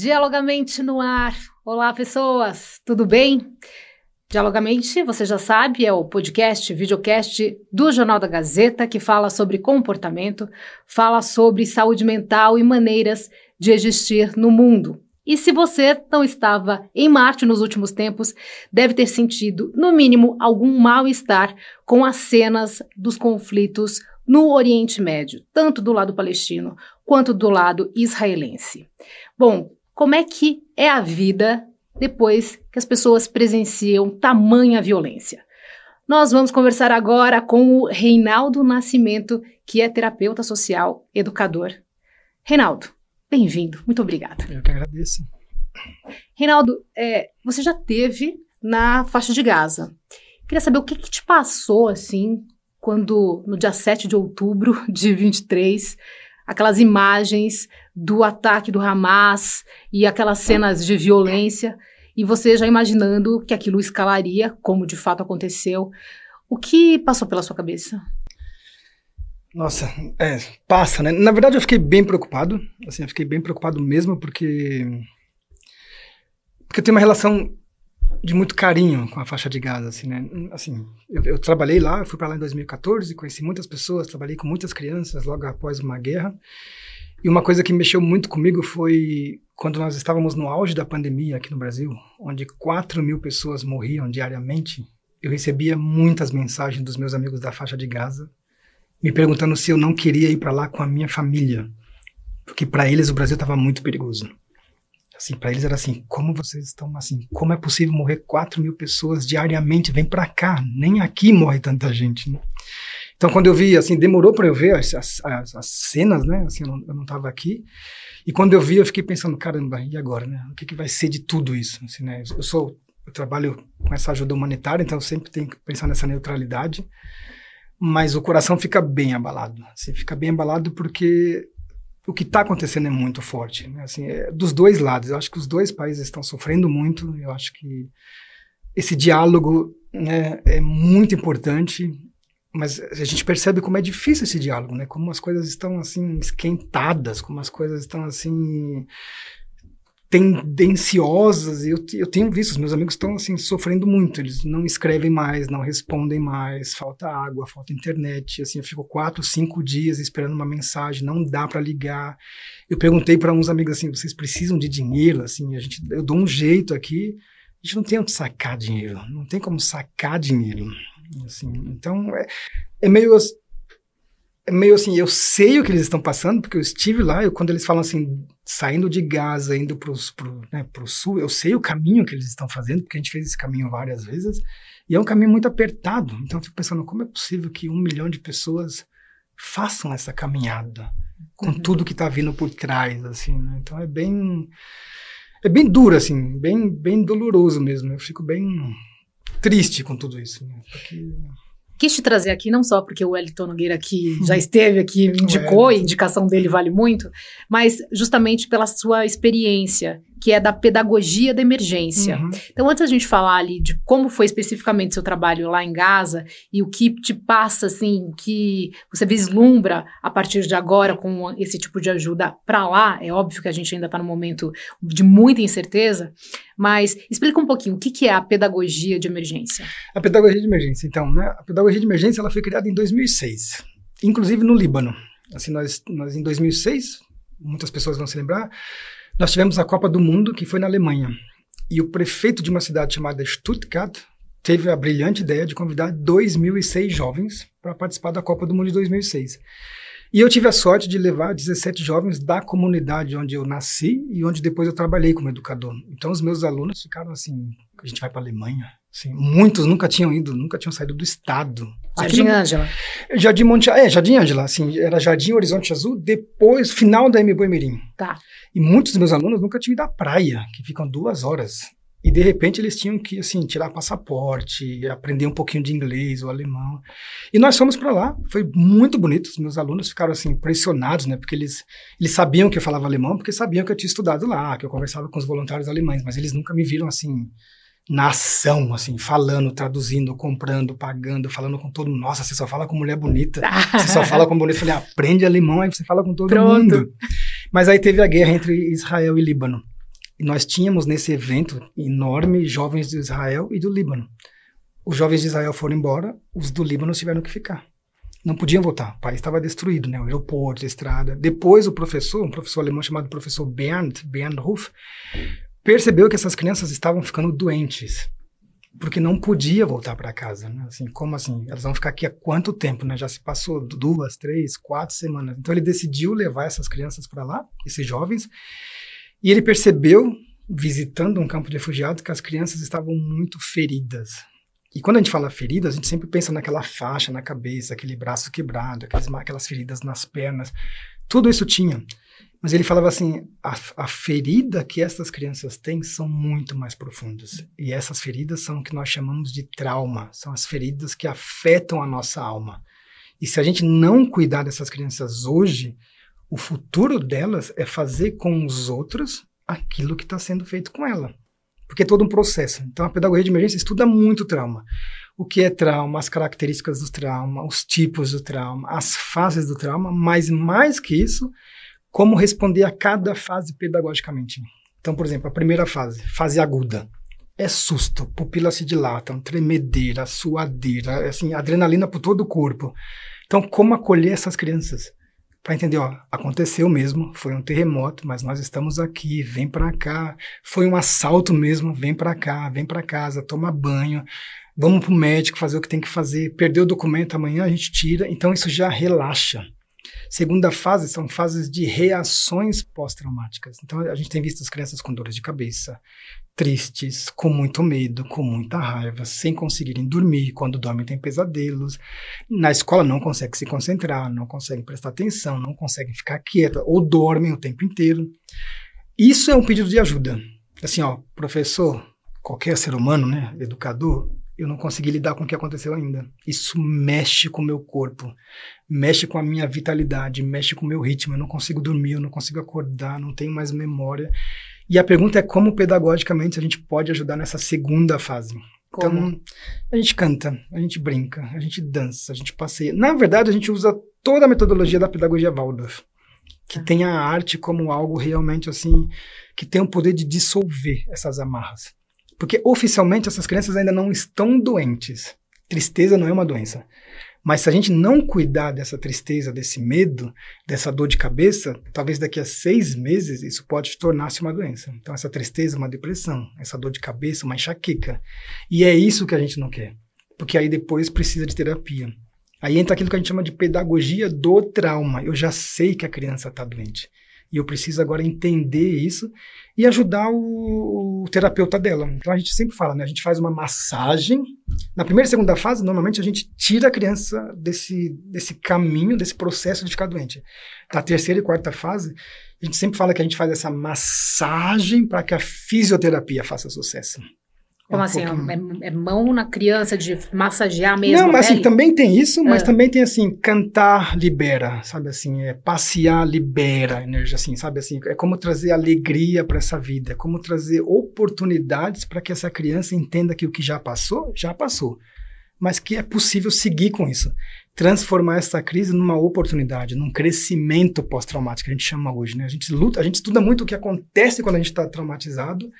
Dialogamente no ar. Olá, pessoas, tudo bem? Dialogamente, você já sabe, é o podcast, videocast do Jornal da Gazeta que fala sobre comportamento, fala sobre saúde mental e maneiras de existir no mundo. E se você não estava em Marte nos últimos tempos, deve ter sentido, no mínimo, algum mal-estar com as cenas dos conflitos no Oriente Médio, tanto do lado palestino quanto do lado israelense. Bom, como é que é a vida depois que as pessoas presenciam tamanha violência. Nós vamos conversar agora com o Reinaldo Nascimento, que é terapeuta social, educador. Reinaldo, bem-vindo, muito obrigada. Eu que agradeço. Reinaldo, é, você já teve na faixa de Gaza. Queria saber o que, que te passou, assim, quando no dia 7 de outubro de 23 aquelas imagens do ataque do Hamas e aquelas cenas de violência, e você já imaginando que aquilo escalaria, como de fato aconteceu. O que passou pela sua cabeça? Nossa, é, passa, né? Na verdade, eu fiquei bem preocupado. Assim, eu fiquei bem preocupado mesmo, porque. Porque eu tenho uma relação de muito carinho com a faixa de Gaza, assim, né? Assim, eu, eu trabalhei lá, fui para lá em 2014, conheci muitas pessoas, trabalhei com muitas crianças logo após uma guerra. E uma coisa que mexeu muito comigo foi quando nós estávamos no auge da pandemia aqui no Brasil, onde 4 mil pessoas morriam diariamente. Eu recebia muitas mensagens dos meus amigos da faixa de Gaza, me perguntando se eu não queria ir para lá com a minha família, porque para eles o Brasil estava muito perigoso. Assim, para eles era assim, como vocês estão assim, como é possível morrer 4 mil pessoas diariamente? Vem para cá, nem aqui morre tanta gente, né? Então, quando eu vi, assim, demorou para eu ver as, as, as, cenas, né? Assim, eu não, estava aqui. E quando eu vi, eu fiquei pensando, caramba, e agora, né? O que, que vai ser de tudo isso? Assim, né? Eu sou, eu trabalho com essa ajuda humanitária, então eu sempre tenho que pensar nessa neutralidade. Mas o coração fica bem abalado. Assim, fica bem abalado porque o que está acontecendo é muito forte, né? assim, é dos dois lados. Eu acho que os dois países estão sofrendo muito. Eu acho que esse diálogo né, é muito importante, mas a gente percebe como é difícil esse diálogo, né? Como as coisas estão assim esquentadas, como as coisas estão assim tendenciosas. Eu, eu tenho visto, os meus amigos estão assim sofrendo muito. Eles não escrevem mais, não respondem mais, falta água, falta internet. Assim, eu fico quatro, cinco dias esperando uma mensagem, não dá para ligar. Eu perguntei para uns amigos assim, vocês precisam de dinheiro? Assim, a gente, eu dou um jeito aqui. A gente não tem onde sacar dinheiro, não tem como sacar dinheiro. Assim, então é, é meio meio assim, eu sei o que eles estão passando, porque eu estive lá, eu, quando eles falam assim, saindo de Gaza, indo para o né, sul, eu sei o caminho que eles estão fazendo, porque a gente fez esse caminho várias vezes, e é um caminho muito apertado. Então eu fico pensando, como é possível que um milhão de pessoas façam essa caminhada, com uhum. tudo que está vindo por trás, assim, né? Então é bem... É bem duro, assim, bem, bem doloroso mesmo. Eu fico bem triste com tudo isso, né? Porque quis te trazer aqui, não só porque o Wellington Nogueira aqui já esteve aqui, me indicou, e a indicação dele vale muito, mas justamente pela sua experiência que é da pedagogia da emergência. Uhum. Então, antes a gente falar ali de como foi especificamente seu trabalho lá em Gaza e o que te passa, assim, que você vislumbra a partir de agora com esse tipo de ajuda para lá, é óbvio que a gente ainda está num momento de muita incerteza, mas explica um pouquinho o que, que é a pedagogia de emergência. A pedagogia de emergência, então, né? A pedagogia de emergência ela foi criada em 2006, inclusive no Líbano. Assim, nós, nós em 2006, muitas pessoas vão se lembrar, nós tivemos a Copa do Mundo, que foi na Alemanha. E o prefeito de uma cidade chamada Stuttgart teve a brilhante ideia de convidar 2.006 jovens para participar da Copa do Mundo de 2006. E eu tive a sorte de levar 17 jovens da comunidade onde eu nasci e onde depois eu trabalhei como educador. Então os meus alunos ficaram assim, a gente vai para a Alemanha. Assim, muitos nunca tinham ido, nunca tinham saído do estado. Jardim Ângela. Jardim Monte, é, Jardim Ângela, assim, era Jardim Horizonte Azul, depois, final da M. Mirim. Tá. E muitos dos meus alunos nunca tinham ido à praia, que ficam duas horas. E de repente eles tinham que assim tirar passaporte, aprender um pouquinho de inglês ou alemão. E nós fomos para lá, foi muito bonito. Os meus alunos ficaram assim impressionados, né? Porque eles eles sabiam que eu falava alemão, porque sabiam que eu tinha estudado lá, que eu conversava com os voluntários alemães, mas eles nunca me viram assim na ação, assim, falando, traduzindo, comprando, pagando, falando com todo mundo. Nossa, você só fala com mulher bonita. você só fala com bonita. Eu falei, aprende alemão, aí você fala com todo Pronto. mundo. Mas aí teve a guerra entre Israel e Líbano. E nós tínhamos nesse evento enorme jovens de Israel e do Líbano. Os jovens de Israel foram embora, os do Líbano tiveram que ficar. Não podiam voltar, o país estava destruído, né? o aeroporto, a estrada. Depois o professor, um professor alemão chamado professor Bernd, Bernd Hof, percebeu que essas crianças estavam ficando doentes porque não podia voltar para casa, né? Assim, como assim? Elas vão ficar aqui há quanto tempo, né? Já se passou duas, três, quatro semanas. Então ele decidiu levar essas crianças para lá, esses jovens, e ele percebeu, visitando um campo de refugiados, que as crianças estavam muito feridas. E quando a gente fala feridas, a gente sempre pensa naquela faixa na cabeça, aquele braço quebrado, aquelas, aquelas feridas nas pernas. Tudo isso tinha. Mas ele falava assim: a, a, ferida que essas crianças têm são muito mais profundas. E essas feridas são o que nós chamamos de trauma, são as feridas que afetam a nossa alma. E se a gente não cuidar dessas crianças hoje, o futuro delas é fazer com os outros aquilo que está sendo feito com ela. Porque é todo um processo. Então a pedagogia de emergência estuda muito trauma. O que é trauma, as características do trauma, os tipos do trauma, as fases do trauma, mas mais que isso, como responder a cada fase pedagogicamente. Então, por exemplo, a primeira fase, fase aguda, é susto, pupila se dilatam, tremedeira, suadeira, assim, adrenalina por todo o corpo. Então, como acolher essas crianças? Para entender, ó, aconteceu mesmo, foi um terremoto, mas nós estamos aqui, vem para cá. Foi um assalto mesmo, vem para cá, vem para casa, toma banho, vamos pro médico fazer o que tem que fazer. Perdeu o documento, amanhã a gente tira. Então isso já relaxa. Segunda fase são fases de reações pós-traumáticas. Então a gente tem visto as crianças com dores de cabeça, tristes, com muito medo, com muita raiva, sem conseguirem dormir, quando dormem tem pesadelos. Na escola não conseguem se concentrar, não conseguem prestar atenção, não conseguem ficar quieta ou dormem o tempo inteiro. Isso é um pedido de ajuda. Assim, ó, professor, qualquer ser humano, né, educador, eu não consegui lidar com o que aconteceu ainda. Isso mexe com o meu corpo, mexe com a minha vitalidade, mexe com o meu ritmo. Eu não consigo dormir, eu não consigo acordar, não tenho mais memória. E a pergunta é como pedagogicamente a gente pode ajudar nessa segunda fase. Como? Então, a gente canta, a gente brinca, a gente dança, a gente passeia. Na verdade, a gente usa toda a metodologia da pedagogia Waldorf, que ah. tem a arte como algo realmente assim, que tem o poder de dissolver essas amarras. Porque oficialmente essas crianças ainda não estão doentes. Tristeza não é uma doença. Mas se a gente não cuidar dessa tristeza, desse medo, dessa dor de cabeça, talvez daqui a seis meses isso pode tornar-se uma doença. Então, essa tristeza, uma depressão, essa dor de cabeça, uma enxaqueca. E é isso que a gente não quer. Porque aí depois precisa de terapia. Aí entra aquilo que a gente chama de pedagogia do trauma. Eu já sei que a criança está doente. E eu preciso agora entender isso e ajudar o, o, terapeuta dela. Então a gente sempre fala, né? A gente faz uma massagem. Na primeira e segunda fase, normalmente a gente tira a criança desse, desse caminho, desse processo de ficar doente. Na terceira e quarta fase, a gente sempre fala que a gente faz essa massagem para que a fisioterapia faça sucesso. Como um assim? É, é, mão na criança de massagear mesmo? Não, mas assim, também tem isso, mas é. também tem assim, cantar libera, sabe assim, é, passear libera energia, assim, sabe assim, é como trazer alegria para essa vida, é como trazer oportunidades para que essa criança entenda que o que já passou, já passou, mas que é possível seguir com isso, transformar essa crise numa oportunidade, num crescimento pós-traumático, que a gente chama hoje, né? A gente luta, a gente estuda muito o que acontece quando a gente está traumatizado,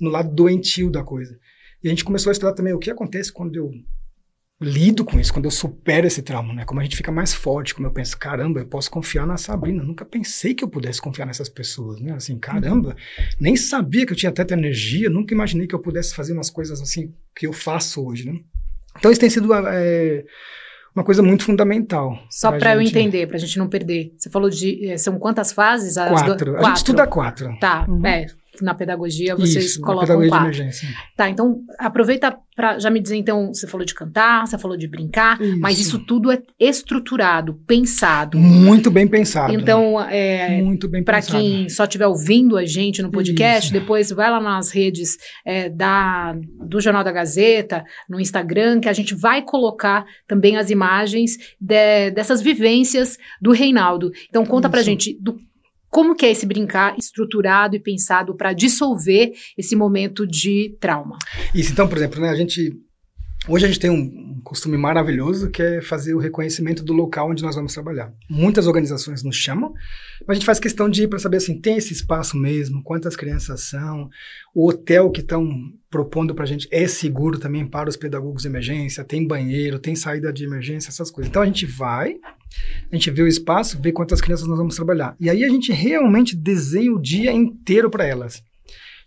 no lado doentio da coisa. E a gente começou a estudar também o que acontece quando eu lido com isso, quando eu supero esse trauma, né? Como a gente fica mais forte, como eu penso, caramba, eu posso confiar na Sabrina. Eu nunca pensei que eu pudesse confiar nessas pessoas, né? Assim, caramba, nem sabia que eu tinha tanta energia, nunca imaginei que eu pudesse fazer umas coisas assim que eu faço hoje, né? Então isso tem sido é, uma coisa muito fundamental. Só para eu entender, para a gente não perder. Você falou de. Eh, são quantas fases? Quatro. Do... quatro. A gente estuda quatro. Tá, uhum. é na pedagogia vocês Isso, colocam pedagogia quatro. De emergência. Tá, então aproveita para já me dizer, então, você falou de cantar, você falou de brincar, isso. mas isso tudo é estruturado, pensado. Muito bem pensado. Então, é, muito bem para quem só estiver ouvindo a gente no podcast, isso. depois vai lá nas redes é, da, do Jornal da Gazeta, no Instagram, que a gente vai colocar também as imagens de, dessas vivências do Reinaldo. Então, conta isso. pra gente do como que é esse brincar estruturado e pensado para dissolver esse momento de trauma? Isso, então, por exemplo, né, a gente Hoje a gente tem um, um costume maravilhoso que é fazer o reconhecimento do local onde nós vamos trabalhar. Muitas organizações nos chamam, mas a gente faz questão de ir para saber assim, tem esse espaço mesmo, quantas crianças são, o hotel que estão propondo para a gente é seguro também para os pedagogos de emergência, tem banheiro, tem saída de emergência, essas coisas. Então a gente vai, a gente vê o espaço, vê quantas crianças nós vamos trabalhar. E aí a gente realmente desenha o dia inteiro para elas.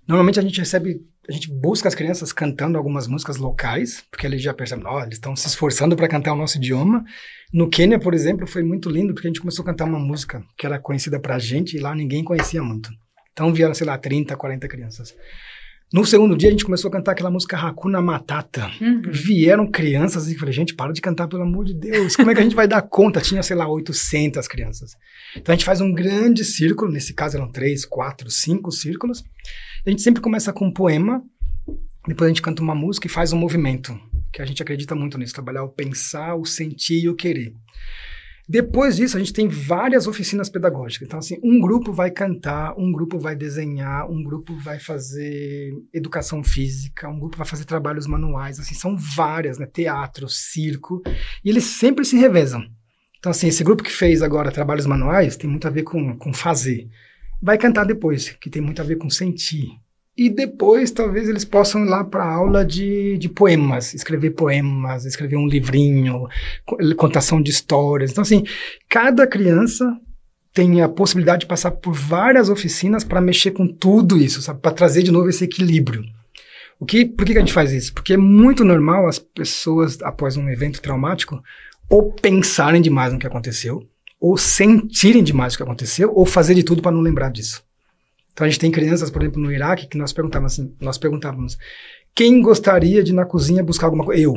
Normalmente a gente recebe a gente busca as crianças cantando algumas músicas locais, porque eles já percebem, ó, oh, eles estão se esforçando para cantar o nosso idioma. No Quênia, por exemplo, foi muito lindo, porque a gente começou a cantar uma música que era conhecida para a gente e lá ninguém conhecia muito. Então vieram, sei lá, 30, 40 crianças. No segundo dia, a gente começou a cantar aquela música Hakuna Matata. Uhum. Vieram crianças e falei, gente, para de cantar, pelo amor de Deus. Como é que a gente vai dar conta? Tinha, sei lá, 800 crianças. Então a gente faz um grande círculo, nesse caso eram três, quatro, cinco círculos. A gente sempre começa com um poema, depois a gente canta uma música e faz um movimento, que a gente acredita muito nisso, trabalhar o pensar, o sentir e o querer. Depois disso, a gente tem várias oficinas pedagógicas. Então, assim, um grupo vai cantar, um grupo vai desenhar, um grupo vai fazer educação física, um grupo vai fazer trabalhos manuais, assim, são várias, né? Teatro, circo, e eles sempre se revezam. Então, assim, esse grupo que fez agora trabalhos manuais tem muito a ver com, com fazer. Vai cantar depois, que tem muito a ver com sentir. E depois, talvez, eles possam ir lá para aula de, de poemas, escrever poemas, escrever um livrinho, contação de histórias. Então, assim, cada criança tem a possibilidade de passar por várias oficinas para mexer com tudo isso, sabe? Para trazer de novo esse equilíbrio. O que, por que a gente faz isso? Porque é muito normal as pessoas, após um evento traumático, ou pensarem demais no que aconteceu, ou sentirem demais o que aconteceu, ou fazer de tudo para não lembrar disso. Então a gente tem crianças, por exemplo, no Iraque, que nós perguntávamos assim, nós perguntávamos, quem gostaria de ir na cozinha buscar alguma coisa? Eu.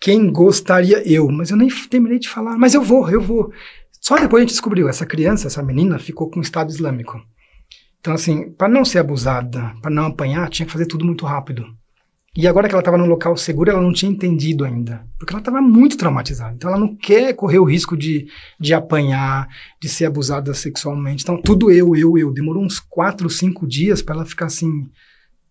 Quem gostaria? Eu. Mas eu nem terminei de falar, mas eu vou, eu vou. Só depois a gente descobriu, essa criança, essa menina, ficou com o Estado Islâmico. Então, assim, para não ser abusada, para não apanhar, tinha que fazer tudo muito rápido. E agora que ela estava no local seguro, ela não tinha entendido ainda. Porque ela estava muito traumatizada. Então ela não quer correr o risco de, de apanhar, de ser abusada sexualmente. Então tudo eu, eu, eu. Demorou uns quatro, cinco dias para ela ficar assim.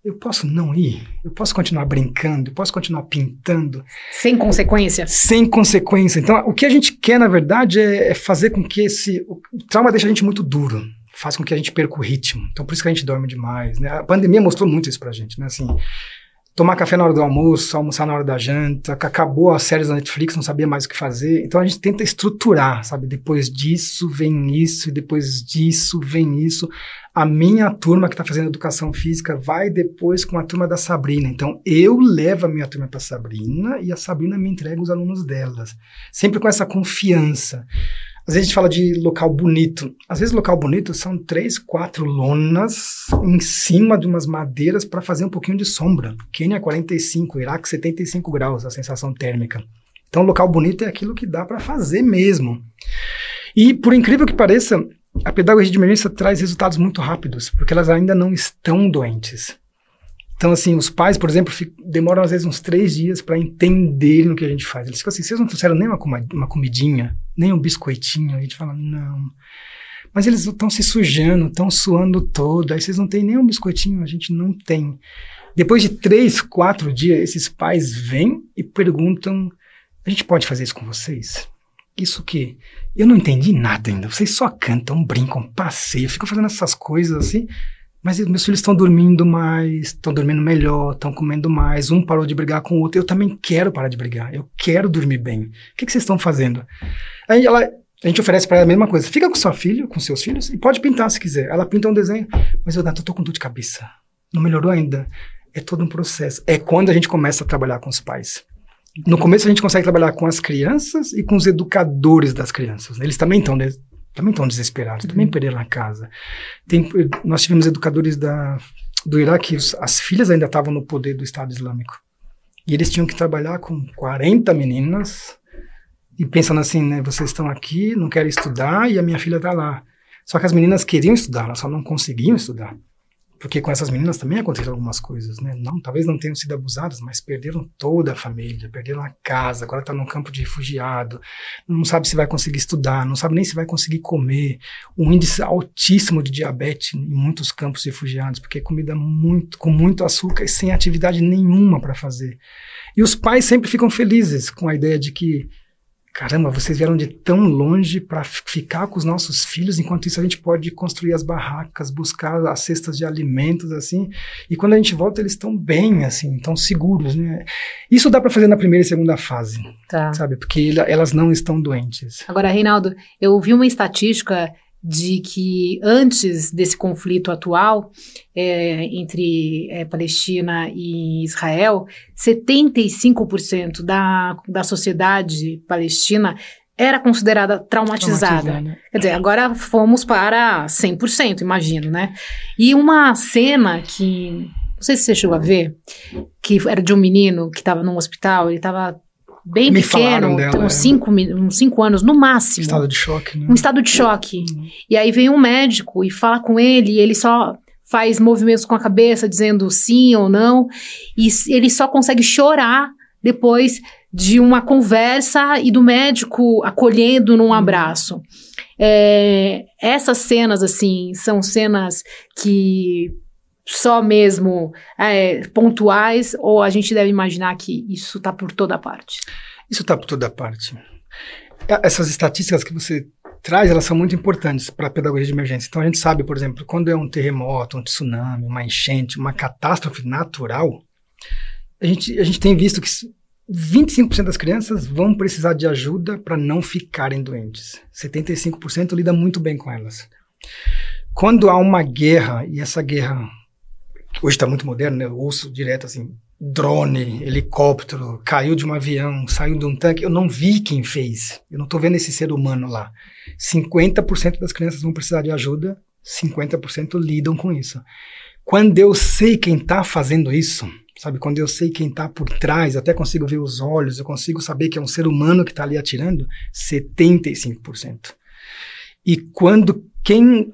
Eu posso não ir? Eu posso continuar brincando? Eu posso continuar pintando? Sem consequência? Sem consequência. Então, o que a gente quer, na verdade, é, é fazer com que esse. O trauma deixa a gente muito duro faz com que a gente perca o ritmo. Então, por isso que a gente dorme demais, né? A pandemia mostrou muito isso pra gente, né? Assim, tomar café na hora do almoço, almoçar na hora da janta, que acabou as séries da Netflix, não sabia mais o que fazer. Então a gente tenta estruturar, sabe? Depois disso vem isso, e depois disso vem isso. A minha turma que está fazendo educação física vai depois com a turma da Sabrina. Então eu levo a minha turma para Sabrina e a Sabrina me entrega os alunos delas. Sempre com essa confiança. Às vezes a gente fala de local bonito. Às vezes local bonito são três, quatro lonas em cima de umas madeiras para fazer um pouquinho de sombra. Quênia 45, Iraque 75 graus a sensação térmica. Então local bonito é aquilo que dá para fazer mesmo. E por incrível que pareça, a pedagogia de emergência traz resultados muito rápidos, porque elas ainda não estão doentes. Então, assim, os pais, por exemplo, demoram às vezes uns três dias para entenderem o que a gente faz. Eles ficam assim, vocês não trouxeram nem uma, uma comidinha, nem um biscoitinho? A gente fala, não. Mas eles estão se sujando, estão suando todo, aí vocês não têm nem um biscoitinho, a gente não tem. Depois de três, quatro dias, esses pais vêm e perguntam, a gente pode fazer isso com vocês? Isso que eu não entendi nada ainda. Vocês só cantam, brincam, passeiam, ficam fazendo essas coisas assim. Mas meus filhos estão dormindo mais, estão dormindo melhor, estão comendo mais, um parou de brigar com o outro. Eu também quero parar de brigar, eu quero dormir bem. O que, que vocês estão fazendo? Aí ela, a gente oferece para ela a mesma coisa. Fica com sua filha, com seus filhos, e pode pintar se quiser. Ela pinta um desenho, mas eu, eu tô com dor de cabeça. Não melhorou ainda. É todo um processo. É quando a gente começa a trabalhar com os pais. No começo a gente consegue trabalhar com as crianças e com os educadores das crianças. Eles também estão também estão desesperados, uhum. também perderam a casa. Tem, nós tivemos educadores da, do Iraque, as filhas ainda estavam no poder do Estado Islâmico. E eles tinham que trabalhar com 40 meninas e pensando assim, né, vocês estão aqui, não querem estudar e a minha filha está lá. Só que as meninas queriam estudar, elas só não conseguiam estudar. Porque com essas meninas também aconteceram algumas coisas, né? Não, talvez não tenham sido abusadas, mas perderam toda a família, perderam a casa, agora está num campo de refugiado, não sabe se vai conseguir estudar, não sabe nem se vai conseguir comer. Um índice altíssimo de diabetes em muitos campos de refugiados, porque é comida muito, com muito açúcar e sem atividade nenhuma para fazer. E os pais sempre ficam felizes com a ideia de que caramba, vocês vieram de tão longe para ficar com os nossos filhos, enquanto isso a gente pode construir as barracas, buscar as cestas de alimentos, assim, e quando a gente volta eles estão bem, assim, estão seguros, né? Isso dá para fazer na primeira e segunda fase, tá. sabe? Porque elas não estão doentes. Agora, Reinaldo, eu vi uma estatística de que antes desse conflito atual é, entre é, Palestina e Israel, 75% da, da sociedade palestina era considerada traumatizada. traumatizada. Quer dizer, agora fomos para 100%, imagino, né? E uma cena que, não sei se você chegou a ver, que era de um menino que estava num hospital, ele estava bem Me pequeno, dela, uns, é. cinco, uns cinco anos no máximo. Estado de choque, né? Um estado de choque. Uhum. E aí vem um médico e fala com ele, e ele só faz movimentos com a cabeça dizendo sim ou não, e ele só consegue chorar depois de uma conversa e do médico acolhendo num uhum. abraço. É, essas cenas, assim, são cenas que só mesmo é, pontuais ou a gente deve imaginar que isso está por toda parte? Isso está por toda parte. É, essas estatísticas que você traz, elas são muito importantes para a pedagogia de emergência. Então a gente sabe, por exemplo, quando é um terremoto, um tsunami, uma enchente, uma catástrofe natural, a gente, a gente tem visto que 25% das crianças vão precisar de ajuda para não ficarem doentes. 75% lida muito bem com elas. Quando há uma guerra, e essa guerra hoje está muito moderno, né? Eu ouço direto assim, drone, helicóptero, caiu de um avião, saiu de um tanque. Eu não vi quem fez. Eu não estou vendo esse ser humano lá. 50% das crianças vão precisar de ajuda, 50% lidam com isso. Quando eu sei quem está fazendo isso, sabe? Quando eu sei quem está por trás, até consigo ver os olhos, eu consigo saber que é um ser humano que está ali atirando, 75%. E quando quem,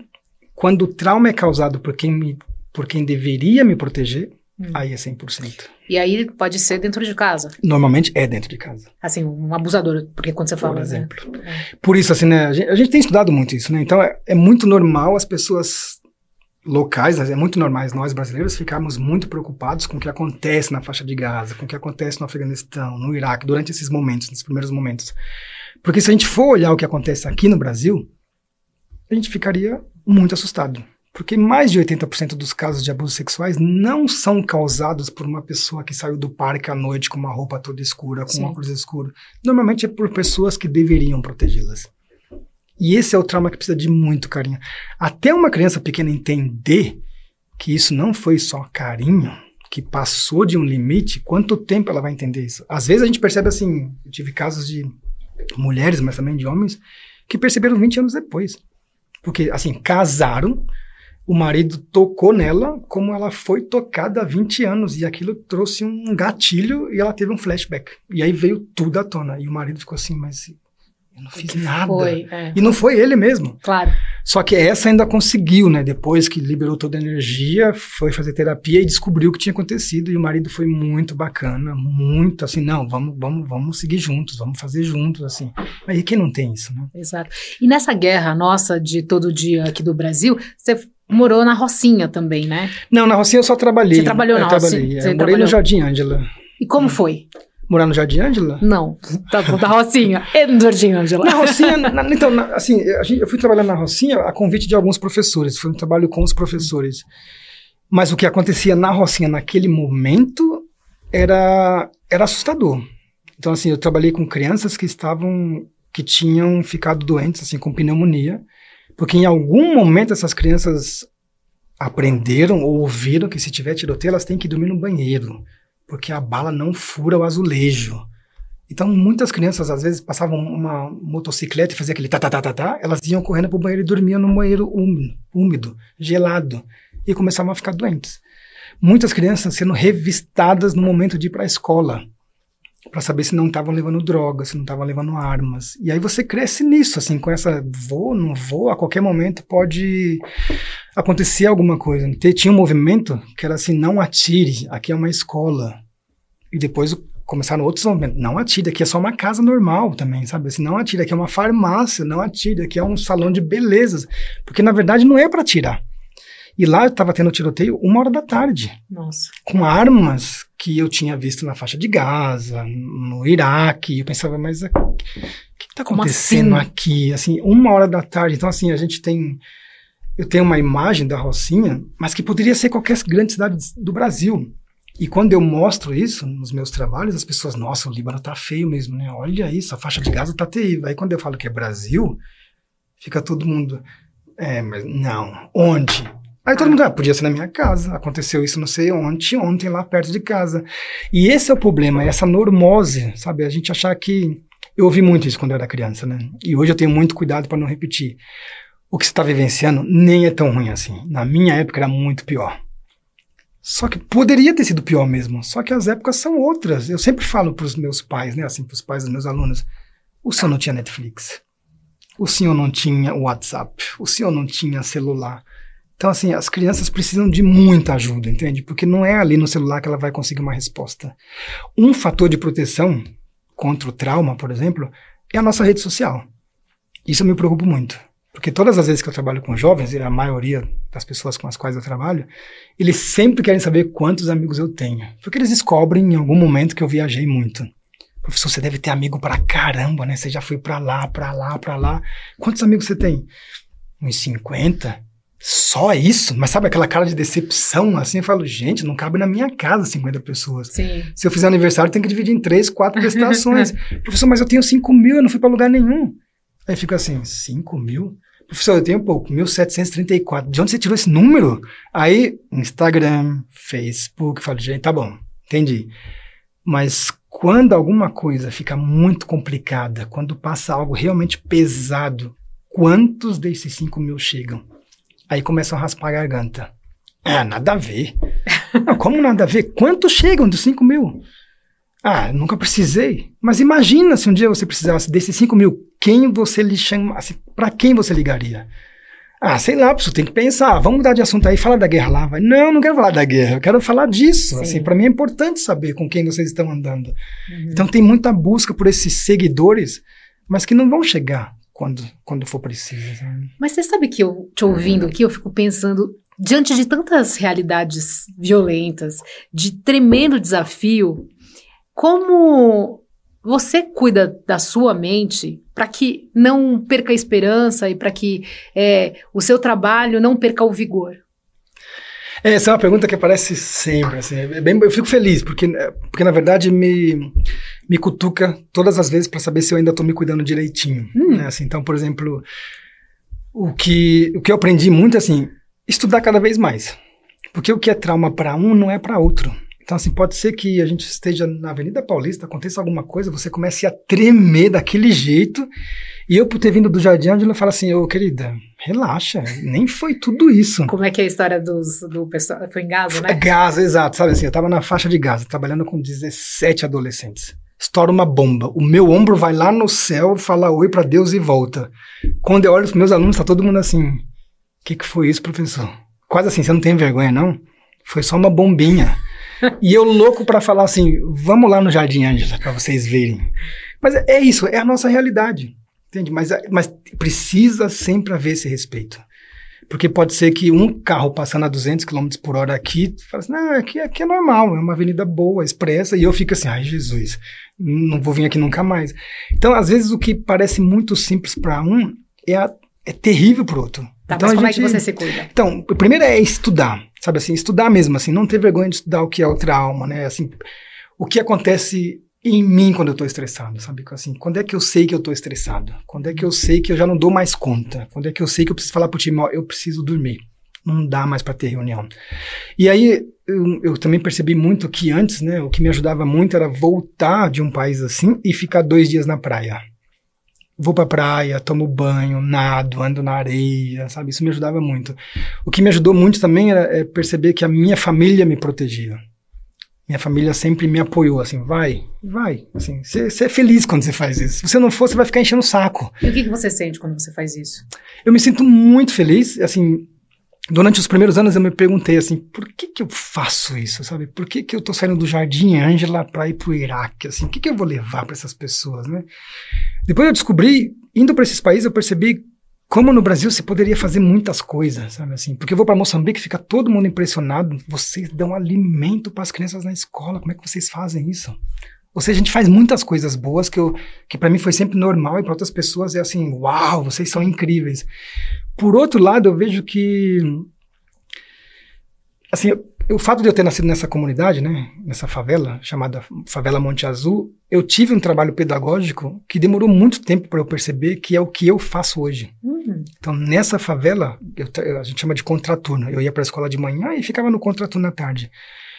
quando o trauma é causado por quem me por quem deveria me proteger, hum. aí é 100%. E aí pode ser dentro de casa? Normalmente é dentro de casa. Assim, um abusador, porque quando você fala... Por né? exemplo. Né? Por isso, assim, né, a gente, a gente, tem estudado muito isso, né? Então, é, é muito normal as pessoas locais, é muito normais nós brasileiros ficarmos muito preocupados com o que acontece na faixa de Gaza, com o que acontece no Afeganistão, no Iraque, durante esses momentos, nesses primeiros momentos. Porque se a gente for olhar o que acontece aqui no Brasil, a gente ficaria muito assustado. Porque mais de 80% dos casos de abusos sexuais não são causados por uma pessoa que saiu do parque à noite com uma roupa toda escura, com Sim. óculos escuros. Normalmente é por pessoas que deveriam protegê-las. E esse é o trauma que precisa de muito carinho. Até uma criança pequena entender que isso não foi só carinho, que passou de um limite, quanto tempo ela vai entender isso? Às vezes a gente percebe assim, eu tive casos de mulheres, mas também de homens, que perceberam 20 anos depois. Porque, assim, casaram, o marido tocou nela como ela foi tocada há 20 anos. E aquilo trouxe um gatilho e ela teve um flashback. E aí veio tudo à tona. E o marido ficou assim, mas eu não fiz nada. Foi, é. E não foi ele mesmo. Claro. Só que essa ainda conseguiu, né? Depois que liberou toda a energia, foi fazer terapia e descobriu o que tinha acontecido. E o marido foi muito bacana, muito assim, não, vamos, vamos, vamos seguir juntos, vamos fazer juntos, assim. Aí quem não tem isso, né? Exato. E nessa guerra nossa de todo dia aqui do Brasil, você morou na Rocinha também, né? Não, na Rocinha eu só trabalhei. Você trabalhou na Rocinha? Trabalhei. Eu morei no Jardim Ângela. E como hum. foi? Morar no Jardim Ângela? Não, tá, da Rocinha e no Jardim Ângela. Na Rocinha, na, então, na, assim, eu fui trabalhar na Rocinha a convite de alguns professores, foi um trabalho com os professores. Mas o que acontecia na Rocinha naquele momento era, era assustador. Então, assim, eu trabalhei com crianças que estavam, que tinham ficado doentes, assim, com pneumonia, porque em algum momento essas crianças aprenderam ou ouviram que se tiver tiroteio elas têm que dormir no banheiro, porque a bala não fura o azulejo. Então muitas crianças às vezes passavam uma motocicleta e fazia aquele tá tá tá tá tá, elas iam correndo pro banheiro e dormiam no banheiro úmido, úmido, gelado e começavam a ficar doentes. Muitas crianças sendo revistadas no momento de ir para a escola para saber se não estavam levando drogas, se não estavam levando armas. E aí você cresce nisso, assim, com essa vou, não vou, a qualquer momento pode acontecia alguma coisa. Tinha um movimento que era assim, não atire, aqui é uma escola. E depois começaram outros movimentos, não atire, aqui é só uma casa normal também, sabe? Assim, não atire, aqui é uma farmácia, não atire, aqui é um salão de belezas. Porque na verdade não é para tirar. E lá eu estava tendo tiroteio uma hora da tarde. Nossa. Com armas que eu tinha visto na faixa de Gaza, no Iraque. Eu pensava, mas o que está acontecendo assim? aqui? Assim, uma hora da tarde. Então, assim, a gente tem. Eu tenho uma imagem da Rocinha, mas que poderia ser qualquer grande cidade do Brasil. E quando eu mostro isso nos meus trabalhos, as pessoas, nossa, o Líbano tá feio mesmo, né? Olha isso, a faixa de Gaza tá terrível. Aí quando eu falo que é Brasil, fica todo mundo. É, mas não. Onde? Aí todo mundo, ah, podia ser na minha casa, aconteceu isso não sei onde, ontem lá perto de casa. E esse é o problema, essa normose, sabe? A gente achar que. Eu ouvi muito isso quando eu era criança, né? E hoje eu tenho muito cuidado para não repetir. O que você está vivenciando nem é tão ruim assim. Na minha época era muito pior. Só que poderia ter sido pior mesmo. Só que as épocas são outras. Eu sempre falo para os meus pais, né? Assim, para os pais dos meus alunos: o senhor não tinha Netflix. O senhor não tinha WhatsApp. O senhor não tinha celular. Então, assim, as crianças precisam de muita ajuda, entende? Porque não é ali no celular que ela vai conseguir uma resposta. Um fator de proteção contra o trauma, por exemplo, é a nossa rede social. Isso eu me preocupo muito. Porque todas as vezes que eu trabalho com jovens, e a maioria das pessoas com as quais eu trabalho, eles sempre querem saber quantos amigos eu tenho. Porque eles descobrem em algum momento que eu viajei muito. Professor, você deve ter amigo pra caramba, né? Você já foi pra lá, pra lá, pra lá. Quantos amigos você tem? Uns 50? Só isso? Mas sabe aquela cara de decepção, assim? Eu falo, gente, não cabe na minha casa 50 pessoas. Sim. Se eu fizer aniversário, tem que dividir em três, quatro prestações. Professor, mas eu tenho 5 mil, eu não fui para lugar nenhum. Aí fica assim, 5 mil? Professor, eu tenho pouco, 1734. De onde você tirou esse número? Aí, Instagram, Facebook, falo, gente, tá bom, entendi. Mas quando alguma coisa fica muito complicada, quando passa algo realmente pesado, quantos desses 5 mil chegam? Aí começam a raspar a garganta. Ah, nada a ver. Não, como nada a ver? Quantos chegam dos 5 mil? Ah, nunca precisei. Mas imagina se um dia você precisasse desses 5 mil, quem você lhe chamasse, para quem você ligaria? Ah, sei lá, você tem que pensar, vamos mudar de assunto aí, fala da guerra lá. Vai. Não, não quero falar da guerra, eu quero falar disso. Sim. Assim, para mim é importante saber com quem vocês estão andando. Uhum. Então tem muita busca por esses seguidores, mas que não vão chegar quando, quando for preciso. Sabe? Mas você sabe que eu te ouvindo aqui, eu fico pensando, diante de tantas realidades violentas, de tremendo desafio, como você cuida da sua mente para que não perca a esperança e para que é, o seu trabalho não perca o vigor? É, essa é uma pergunta que aparece sempre. Assim, é bem, eu fico feliz, porque, porque na verdade me, me cutuca todas as vezes para saber se eu ainda estou me cuidando direitinho. Hum. Né? Assim, então, por exemplo, o que, o que eu aprendi muito é assim, estudar cada vez mais. Porque o que é trauma para um não é para outro. Então, assim, pode ser que a gente esteja na Avenida Paulista, aconteça alguma coisa, você comece a tremer daquele jeito. E eu, por ter vindo do Jardim Ângela, falo assim, ô querida, relaxa, nem foi tudo isso. Como é que é a história dos, do pessoal? Foi em Gaza, né? Gaza, exato. Sabe assim, eu tava na faixa de Gaza, trabalhando com 17 adolescentes estoura uma bomba. O meu ombro vai lá no céu, fala oi para Deus e volta. Quando eu olho os meus alunos, tá todo mundo assim: O que, que foi isso, professor? Quase assim, você não tem vergonha, não? Foi só uma bombinha. e eu louco para falar assim: vamos lá no Jardim Ângela para vocês verem. Mas é isso, é a nossa realidade. Entende? Mas, mas precisa sempre haver esse respeito. Porque pode ser que um carro passando a 200 km por hora aqui, fala assim, não, aqui, aqui é normal, é uma avenida boa, expressa, e eu fico assim, ai Jesus, não vou vir aqui nunca mais. Então, às vezes, o que parece muito simples para um é, a, é terrível para outro. Tá, então, mas como gente, é que você se cuida? Então, o primeiro é estudar, sabe assim, estudar mesmo, assim, não ter vergonha de estudar o que é o trauma, né, assim, o que acontece em mim quando eu tô estressado, sabe? Assim, quando é que eu sei que eu tô estressado? Quando é que eu sei que eu já não dou mais conta? Quando é que eu sei que eu preciso falar pro time, ó, eu preciso dormir. Não dá mais para ter reunião. E aí eu, eu, também percebi muito que antes, né, o que me ajudava muito era voltar de um país assim e ficar dois dias na praia. Vou pra praia, tomo banho, nado, ando na areia, sabe? Isso me ajudava muito. O que me ajudou muito também era é perceber que a minha família me protegia minha família sempre me apoiou, assim, vai, vai, assim, você é feliz quando você faz isso. Se você não for, você vai ficar enchendo o saco. E o que, que você sente quando você faz isso? Eu me sinto muito feliz, assim, durante os primeiros anos eu me perguntei assim, por que que eu faço isso, sabe? Por que que eu tô saindo do Jardim Ângela para ir pro Iraque, assim? O que que eu vou levar para essas pessoas, né? Depois eu descobri, indo para esses países, eu percebi como no Brasil você poderia fazer muitas coisas, sabe assim? Porque eu vou para Moçambique, fica todo mundo impressionado, vocês dão alimento para as crianças na escola, como é que vocês fazem isso? Ou seja, a gente faz muitas coisas boas que, eu, que para mim foi sempre normal e para outras pessoas é assim, uau, vocês são incríveis. Por outro lado, eu vejo que assim, o fato de eu ter nascido nessa comunidade, né, nessa favela chamada Favela Monte Azul, eu tive um trabalho pedagógico que demorou muito tempo para eu perceber que é o que eu faço hoje. Uhum. Então, nessa favela, eu, a gente chama de contraturno. Eu ia para a escola de manhã e ficava no contraturno à tarde.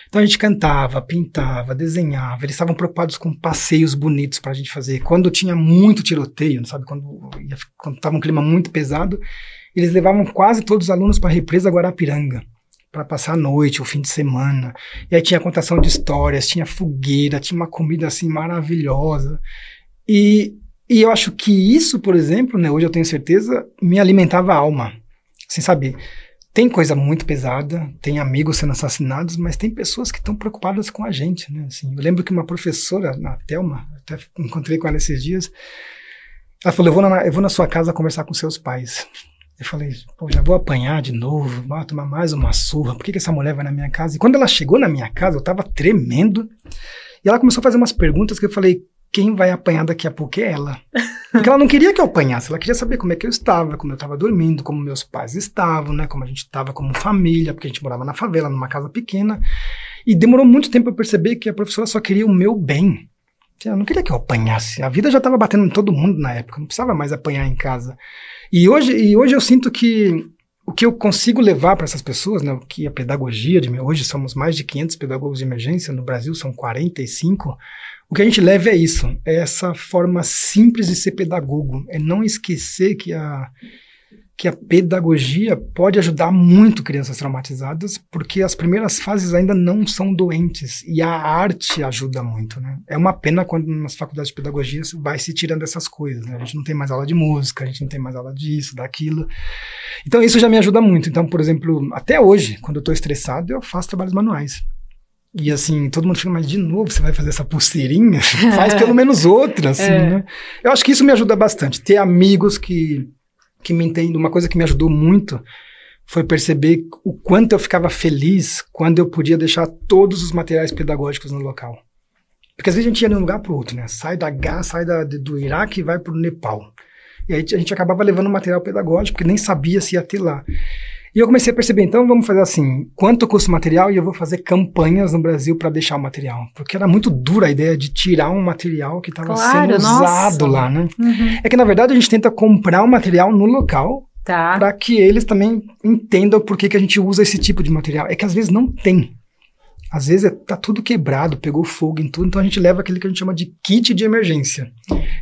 Então a gente cantava, pintava, desenhava. Eles estavam preocupados com passeios bonitos para a gente fazer. Quando tinha muito tiroteio, sabe? Quando estava um clima muito pesado, eles levavam quase todos os alunos para a represa Guarapiranga para passar a noite, o fim de semana. E aí tinha contação de histórias, tinha fogueira, tinha uma comida assim maravilhosa. E, e eu acho que isso, por exemplo, né, hoje eu tenho certeza, me alimentava a alma. Assim, sabe? tem coisa muito pesada, tem amigos sendo assassinados, mas tem pessoas que estão preocupadas com a gente, né? Assim, eu lembro que uma professora, a Thelma, até encontrei com ela esses dias, ela falou, eu vou na, eu vou na sua casa conversar com seus pais. Eu falei, pô, já vou apanhar de novo, vou tomar mais uma surra, por que, que essa mulher vai na minha casa? E quando ela chegou na minha casa, eu tava tremendo, e ela começou a fazer umas perguntas que eu falei, quem vai apanhar daqui a pouco é ela. Porque ela não queria que eu apanhasse, ela queria saber como é que eu estava, como eu estava dormindo, como meus pais estavam, né, como a gente estava como família, porque a gente morava na favela, numa casa pequena. E demorou muito tempo para perceber que a professora só queria o meu bem. Ela não queria que eu apanhasse. A vida já estava batendo em todo mundo na época, não precisava mais apanhar em casa. E hoje, e hoje eu sinto que o que eu consigo levar para essas pessoas, né, o que a pedagogia de hoje somos mais de 500 pedagogos de emergência, no Brasil são 45, o que a gente leva é isso, é essa forma simples de ser pedagogo, é não esquecer que a, que a pedagogia pode ajudar muito crianças traumatizadas, porque as primeiras fases ainda não são doentes, e a arte ajuda muito, né? É uma pena quando nas faculdades de pedagogia vai se tirando essas coisas, né? A gente não tem mais aula de música, a gente não tem mais aula disso, daquilo. Então isso já me ajuda muito. Então, por exemplo, até hoje, quando eu estou estressado, eu faço trabalhos manuais. E assim, todo mundo fica, mas de novo você vai fazer essa pulseirinha? Faz pelo menos outra, assim, é. né? Eu acho que isso me ajuda bastante. Ter amigos que, que me entendem. Uma coisa que me ajudou muito foi perceber o quanto eu ficava feliz quando eu podia deixar todos os materiais pedagógicos no local. Porque às vezes a gente ia de um lugar para outro, né? Sai da Gá, sai da, do Iraque e vai para o Nepal. E aí a gente acabava levando material pedagógico, porque nem sabia se ia ter lá. E eu comecei a perceber, então vamos fazer assim, quanto custa o material e eu vou fazer campanhas no Brasil para deixar o material. Porque era muito dura a ideia de tirar um material que estava claro, sendo nossa. usado lá, né? Uhum. É que na verdade a gente tenta comprar o material no local tá. para que eles também entendam por que, que a gente usa esse tipo de material. É que às vezes não tem. Às vezes é, tá tudo quebrado, pegou fogo em tudo, então a gente leva aquele que a gente chama de kit de emergência.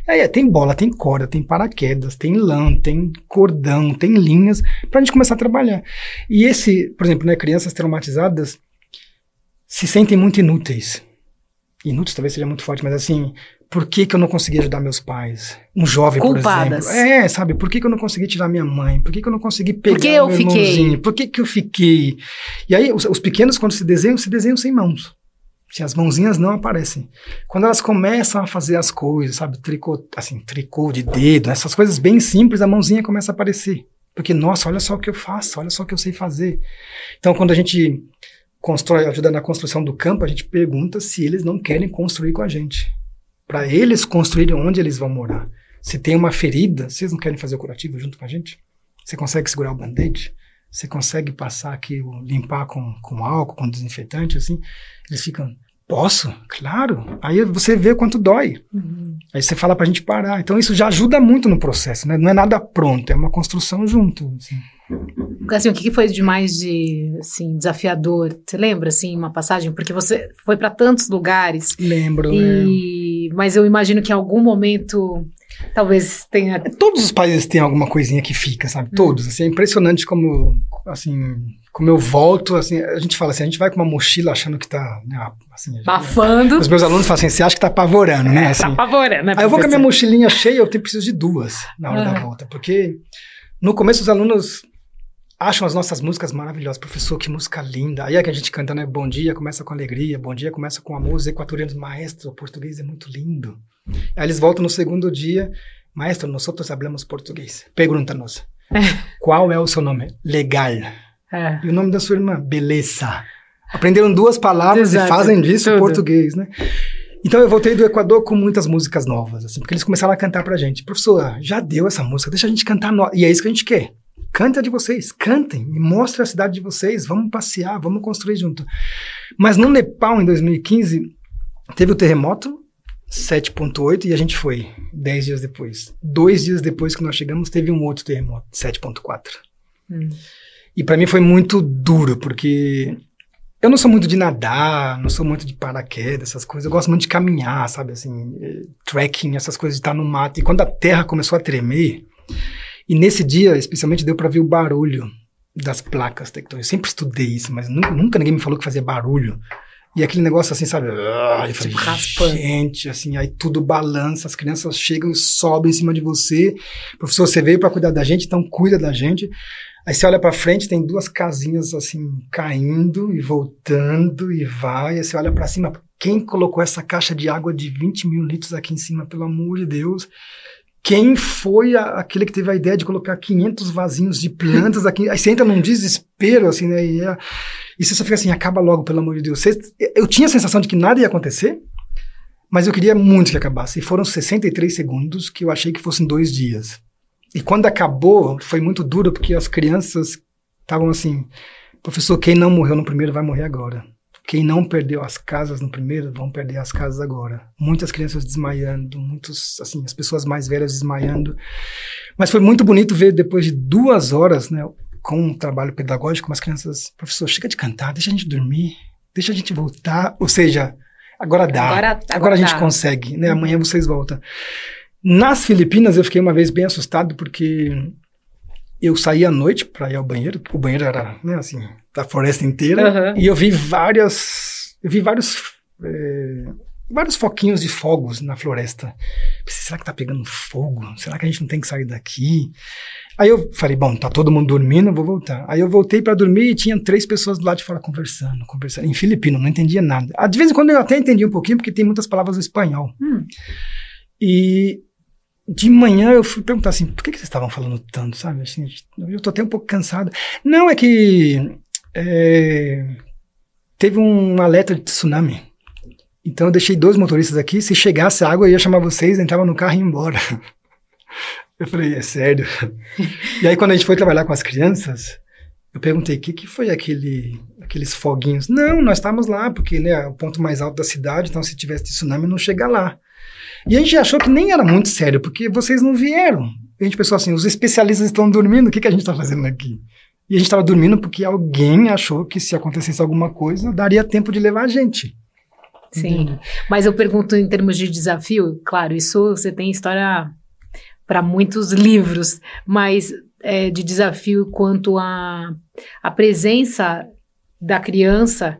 Aí é, tem bola, tem corda, tem paraquedas, tem lã, tem cordão, tem linhas, pra gente começar a trabalhar. E esse, por exemplo, né, crianças traumatizadas se sentem muito inúteis. Inúteis talvez seja muito forte, mas assim, por que, que eu não consegui ajudar meus pais? Um jovem, Culpadas. por exemplo. É, sabe? Por que, que eu não consegui tirar minha mãe? Por que, que eu não consegui pegar por que eu meu fiquei? irmãozinho? Por que, que eu fiquei? E aí, os, os, pequenos, quando se desenham, se desenham sem mãos. Se as mãozinhas não aparecem. Quando elas começam a fazer as coisas, sabe? Tricô, assim, tricô de dedo, essas coisas bem simples, a mãozinha começa a aparecer. Porque, nossa, olha só o que eu faço, olha só o que eu sei fazer. Então, quando a gente constrói, ajuda na construção do campo, a gente pergunta se eles não querem construir com a gente para eles construírem onde eles vão morar. Se tem uma ferida, vocês não querem fazer o curativo junto com a gente? Você consegue segurar o band-aid? Você consegue passar aqui, limpar com, com álcool, com desinfetante, assim? Eles ficam, posso? Claro. Aí você vê quanto dói. Uhum. Aí você fala pra gente parar. Então isso já ajuda muito no processo, né? Não é nada pronto, é uma construção junto. Assim. Assim, o que foi de mais de assim, desafiador? Você lembra, assim, uma passagem? Porque você foi para tantos lugares. Lembro, e... lembro mas eu imagino que em algum momento talvez tenha. Todos os países têm alguma coisinha que fica, sabe? Hum. Todos. Assim, é impressionante como, assim, como eu volto, assim, a gente fala assim, a gente vai com uma mochila achando que tá, né, assim, Bafando. Os meus alunos falam assim, você acha que tá apavorando, né? Assim, tá apavorando, né? Aí eu vou com a minha mochilinha cheia, eu tenho preciso de duas na hora da volta, porque no começo os alunos acham as nossas músicas maravilhosas. Professor, que música linda. Aí é que a gente canta, né? Bom dia começa com alegria, bom dia começa com amor. Os equatorianos, maestro, o português é muito lindo. Aí eles voltam no segundo dia, maestro, nós outros hablamos português. Pergunta-nos, qual é o seu nome? Legal. É. E o nome da sua irmã? Beleza. Aprenderam duas palavras Exato, e fazem disso tudo. português, né? Então eu voltei do Equador com muitas músicas novas, assim, porque eles começaram a cantar pra gente. Professor, já deu essa música, deixa a gente cantar. No... E é isso que a gente quer. Canta de vocês, cantem, me mostrem a cidade de vocês, vamos passear, vamos construir junto. Mas no Nepal, em 2015, teve o terremoto, 7.8, e a gente foi, 10 dias depois. Dois dias depois que nós chegamos, teve um outro terremoto, 7.4. Hum. E para mim foi muito duro, porque eu não sou muito de nadar, não sou muito de paraquedas, essas coisas. Eu gosto muito de caminhar, sabe, assim, eh, trekking, essas coisas de estar no mato. E quando a terra começou a tremer, e nesse dia, especialmente, deu para ver o barulho das placas tectônicas. Eu sempre estudei isso, mas nunca, nunca, ninguém me falou que fazia barulho. E aquele negócio assim, sabe? Ah, falei, tipo, raspando. Gente, assim, aí tudo balança, as crianças chegam e sobem em cima de você. Professor, você veio para cuidar da gente, então cuida da gente. Aí você olha para frente, tem duas casinhas assim caindo e voltando e vai. Aí você olha para cima, quem colocou essa caixa de água de 20 mil litros aqui em cima, pelo amor de Deus? Quem foi a, aquele que teve a ideia de colocar 500 vasinhos de plantas aqui? Aí você entra num desespero, assim, né? E, é, e você só fica assim, acaba logo, pelo amor de Deus. Você, eu tinha a sensação de que nada ia acontecer, mas eu queria muito que acabasse. E foram 63 segundos que eu achei que fossem dois dias. E quando acabou, foi muito duro, porque as crianças estavam assim: professor, quem não morreu no primeiro vai morrer agora. Quem não perdeu as casas no primeiro vão perder as casas agora. Muitas crianças desmaiando, muitos, assim, as pessoas mais velhas desmaiando. Mas foi muito bonito ver depois de duas horas, né, com um trabalho pedagógico, as crianças, professor, chega de cantar, deixa a gente dormir, deixa a gente voltar. Ou seja, agora dá. Agora, agora, agora a gente dá. consegue, né? Amanhã vocês voltam. Nas Filipinas, eu fiquei uma vez bem assustado porque eu saí à noite para ir ao banheiro, o banheiro era, né, assim, da floresta inteira, uhum. e eu vi várias, eu vi vários, é, vários foquinhos de fogos na floresta. Pensei, será que tá pegando fogo? Será que a gente não tem que sair daqui? Aí eu falei, bom, tá todo mundo dormindo, vou voltar. Aí eu voltei para dormir e tinha três pessoas do lado de fora conversando, conversando, em filipino, não entendia nada. De vez em quando eu até entendi um pouquinho, porque tem muitas palavras em espanhol. Hum. E de manhã eu fui perguntar assim, por que, que vocês estavam falando tanto, sabe? Assim, eu tô até um pouco cansado. Não, é que é, teve um alerta de tsunami. Então eu deixei dois motoristas aqui, se chegasse água eu ia chamar vocês, entrava no carro e ia embora. Eu falei, é sério? e aí quando a gente foi trabalhar com as crianças, eu perguntei, o que, que foi aquele, aqueles foguinhos? Não, nós estávamos lá, porque né, é o ponto mais alto da cidade, então se tivesse tsunami não chega lá. E a gente achou que nem era muito sério, porque vocês não vieram. A gente pensou assim, os especialistas estão dormindo, o que, que a gente está fazendo aqui? E a gente estava dormindo porque alguém achou que se acontecesse alguma coisa, daria tempo de levar a gente. Sim, mas eu pergunto em termos de desafio, claro, isso você tem história para muitos livros, mas é, de desafio quanto à a, a presença da criança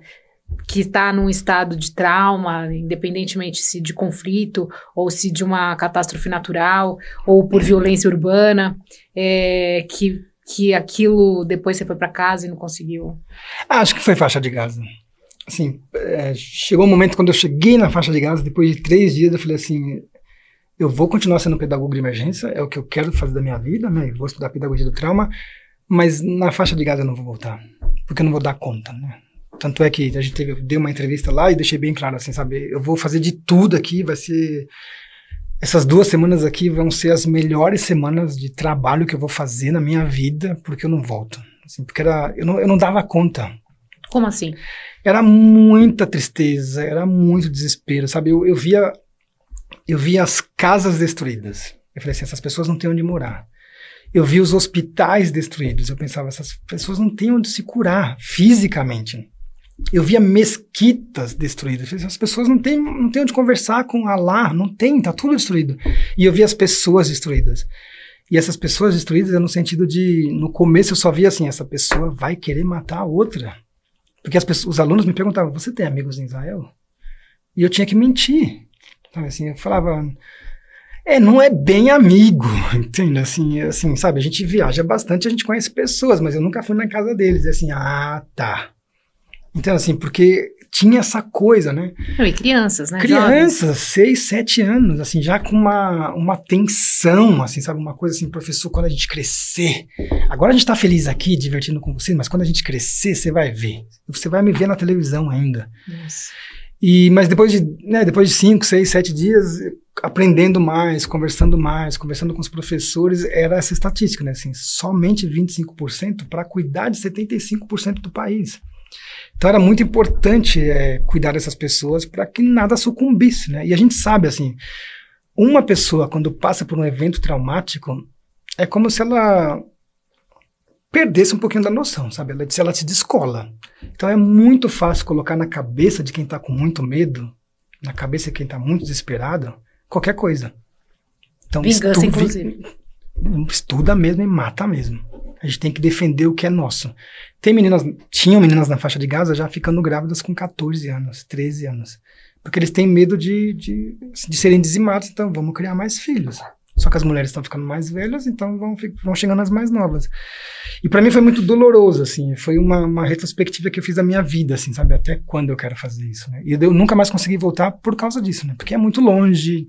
que está num estado de trauma, independentemente se de conflito ou se de uma catástrofe natural ou por violência urbana, é, que, que aquilo depois você foi para casa e não conseguiu? Acho que foi faixa de Gaza. Assim, é, chegou um momento quando eu cheguei na faixa de Gaza, depois de três dias, eu falei assim, eu vou continuar sendo pedagogo de emergência, é o que eu quero fazer da minha vida, né? Eu vou estudar pedagogia do trauma, mas na faixa de Gaza eu não vou voltar, porque eu não vou dar conta, né? Tanto é que a gente teve, deu uma entrevista lá e deixei bem claro assim, sabe? Eu vou fazer de tudo aqui, vai ser. Essas duas semanas aqui vão ser as melhores semanas de trabalho que eu vou fazer na minha vida, porque eu não volto. Assim, porque era, eu, não, eu não dava conta. Como assim? Era muita tristeza, era muito desespero, sabe? Eu, eu via eu via as casas destruídas. Eu falei assim, essas pessoas não têm onde morar. Eu vi os hospitais destruídos. Eu pensava, essas pessoas não têm onde se curar fisicamente. Eu via mesquitas destruídas. As pessoas não têm, não têm onde conversar com Allah, não tem, tá tudo destruído. E eu via as pessoas destruídas. E essas pessoas destruídas é no sentido de, no começo eu só via assim, essa pessoa vai querer matar a outra. Porque as pessoas, os alunos me perguntavam, você tem amigos em Israel? E eu tinha que mentir. Então, assim, eu falava, É, não é bem amigo, entende? Assim, assim, sabe, a gente viaja bastante, a gente conhece pessoas, mas eu nunca fui na casa deles. E assim, ah, tá. Então, assim, porque tinha essa coisa, né? E crianças, né? Crianças, seis, sete anos, assim, já com uma, uma tensão, assim, sabe? Uma coisa assim, professor, quando a gente crescer. Agora a gente tá feliz aqui, divertindo com vocês, mas quando a gente crescer, você vai ver. Você vai me ver na televisão ainda. Nossa. E, mas depois de, né, depois de cinco, seis, sete dias, aprendendo mais, conversando mais, conversando com os professores, era essa estatística, né? Assim, somente 25% para cuidar de 75% do país. Então era muito importante é, cuidar dessas pessoas para que nada sucumbisse, né? E a gente sabe assim, uma pessoa quando passa por um evento traumático é como se ela perdesse um pouquinho da noção, sabe? Ela, se ela se descola. Então é muito fácil colocar na cabeça de quem está com muito medo, na cabeça de quem está muito desesperado, qualquer coisa. Então, Vingança, inclusive. Estuda mesmo e mata mesmo. A gente tem que defender o que é nosso. Tem meninas, tinham meninas na faixa de Gaza já ficando grávidas com 14 anos, 13 anos. Porque eles têm medo de, de, de serem dizimados, então vamos criar mais filhos. Só que as mulheres estão ficando mais velhas, então vão, vão chegando as mais novas. E para mim foi muito doloroso, assim. Foi uma, uma, retrospectiva que eu fiz da minha vida, assim, sabe? Até quando eu quero fazer isso, né? E eu nunca mais consegui voltar por causa disso, né? Porque é muito longe.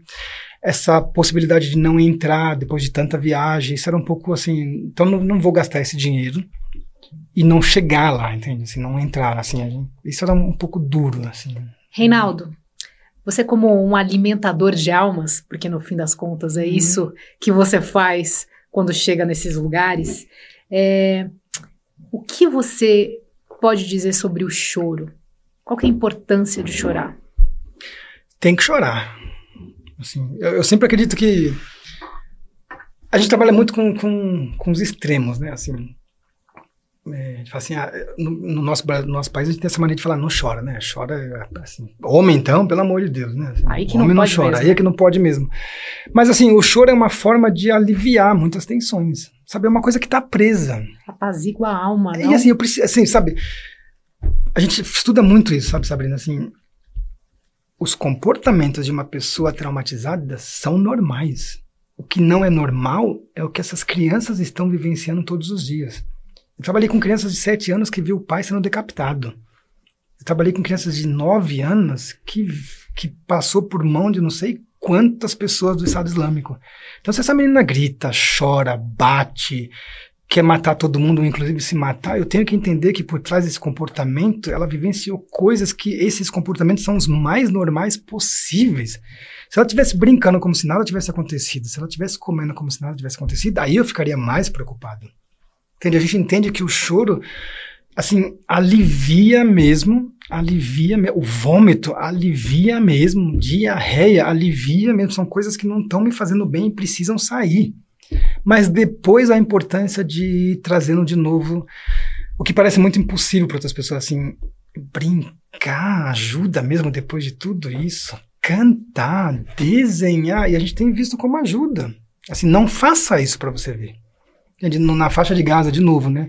Essa possibilidade de não entrar depois de tanta viagem, isso era um pouco assim. Então não, não vou gastar esse dinheiro e não chegar lá, entende? Assim, não entrar, assim, isso era um pouco duro, assim. Reinaldo, você como um alimentador de almas, porque no fim das contas é uhum. isso que você faz quando chega nesses lugares, é, o que você pode dizer sobre o choro? Qual é a importância de chorar? Tem que chorar. Assim, eu, eu sempre acredito que a gente trabalha muito com, com, com os extremos, né? Assim, é, assim, ah, no, no, nosso, no nosso país a gente tem essa mania de falar, não chora, né? Chora, assim, homem então, pelo amor de Deus, né? Assim, aí que homem não, não chora, mesmo. aí é que não pode mesmo. Mas assim, o choro é uma forma de aliviar muitas tensões, sabe? É uma coisa que tá presa. Apazigua a alma, não? E assim, eu preciso, assim, sabe? A gente estuda muito isso, sabe, Sabrina? Assim, os comportamentos de uma pessoa traumatizada são normais. O que não é normal é o que essas crianças estão vivenciando todos os dias. Eu trabalhei com crianças de 7 anos que viu o pai sendo decapitado. Eu trabalhei com crianças de 9 anos que, que passou por mão de não sei quantas pessoas do Estado Islâmico. Então, se essa menina grita, chora, bate, quer matar todo mundo, inclusive se matar, eu tenho que entender que por trás desse comportamento, ela vivenciou coisas que esses comportamentos são os mais normais possíveis. Se ela estivesse brincando como se nada tivesse acontecido, se ela estivesse comendo como se nada tivesse acontecido, aí eu ficaria mais preocupado. Entende? A gente entende que o choro, assim, alivia mesmo, alivia, o vômito alivia mesmo, diarreia alivia mesmo, são coisas que não estão me fazendo bem e precisam sair. Mas depois a importância de ir trazendo de novo o que parece muito impossível para outras pessoas, assim, brincar ajuda mesmo depois de tudo isso, cantar, desenhar, e a gente tem visto como ajuda. Assim, não faça isso para você ver na faixa de Gaza de novo, né?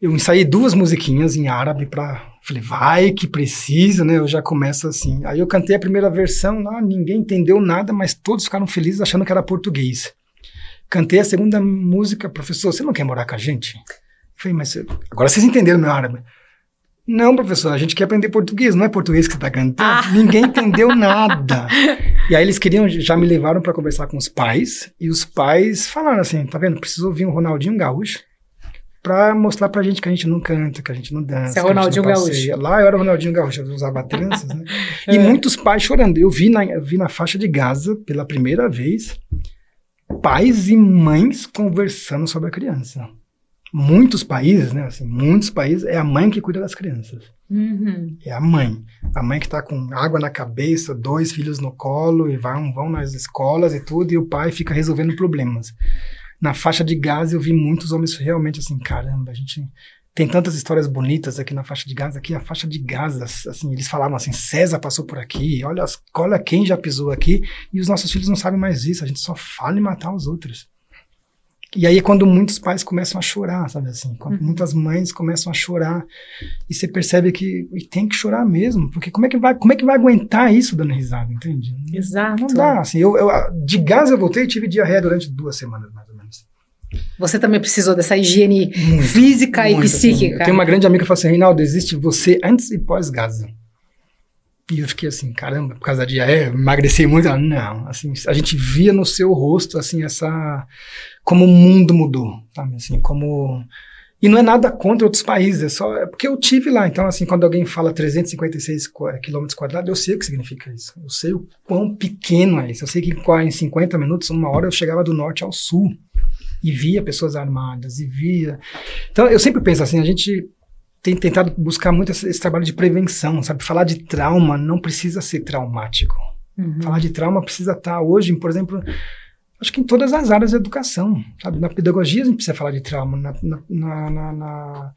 Eu ensaiei duas musiquinhas em árabe para falei, vai que precisa, né? Eu já começo assim. Aí eu cantei a primeira versão, lá ninguém entendeu nada, mas todos ficaram felizes achando que era português. Cantei a segunda música, professor, você não quer morar com a gente? Eu falei, mas agora vocês entenderam meu árabe. Não, professor, a gente quer aprender português, não é português que você está cantando. Ah. Ninguém entendeu nada. e aí eles queriam, já me levaram para conversar com os pais, e os pais falaram assim: tá vendo, preciso ouvir um Ronaldinho Gaúcho para mostrar pra gente que a gente não canta, que a gente não dança. Você é Ronaldinho Gaúcho. Lá eu era Ronaldinho Gaúcho, eu usava tranças, né? é. E muitos pais chorando. Eu vi, na, eu vi na faixa de Gaza, pela primeira vez, pais e mães conversando sobre a criança muitos países, né? Assim, muitos países é a mãe que cuida das crianças. Uhum. É a mãe. A mãe que está com água na cabeça, dois filhos no colo e vão, vão nas escolas e tudo, e o pai fica resolvendo problemas. Na faixa de Gaza eu vi muitos homens realmente assim, caramba, a gente tem tantas histórias bonitas aqui na faixa de Gaza, aqui a faixa de Gaza, assim, eles falavam assim, César passou por aqui, olha, olha quem já pisou aqui, e os nossos filhos não sabem mais isso, a gente só fala em matar os outros. E aí é quando muitos pais começam a chorar, sabe assim? Quando uhum. muitas mães começam a chorar e você percebe que tem que chorar mesmo, porque como é que vai, como é que vai aguentar isso dando risada, entende? Exato. Não dá, assim, eu, eu de gás eu voltei e tive diarreia durante duas semanas mais ou menos. Você também precisou dessa higiene muito, física muito, e psíquica. Assim. Eu tenho uma grande amiga que fala assim, Reinaldo, existe você antes e pós-Gaza. E eu fiquei assim, caramba, por causa da diarreia, emagreci muito. Ela, não, assim, a gente via no seu rosto, assim, essa... Como o mundo mudou, sabe? Assim, como... E não é nada contra outros países, é só... É porque eu tive lá, então, assim, quando alguém fala 356 quilômetros quadrados, eu sei o que significa isso. Eu sei o quão pequeno é isso. Eu sei que em 50 minutos, uma hora, eu chegava do norte ao sul. E via pessoas armadas, e via... Então, eu sempre penso assim, a gente tem tentado buscar muito esse, esse, trabalho de prevenção, sabe? Falar de trauma não precisa ser traumático. Uhum. Falar de trauma precisa estar hoje, por exemplo, acho que em todas as áreas da educação, sabe? Na pedagogia a gente precisa falar de trauma, na, na, na, na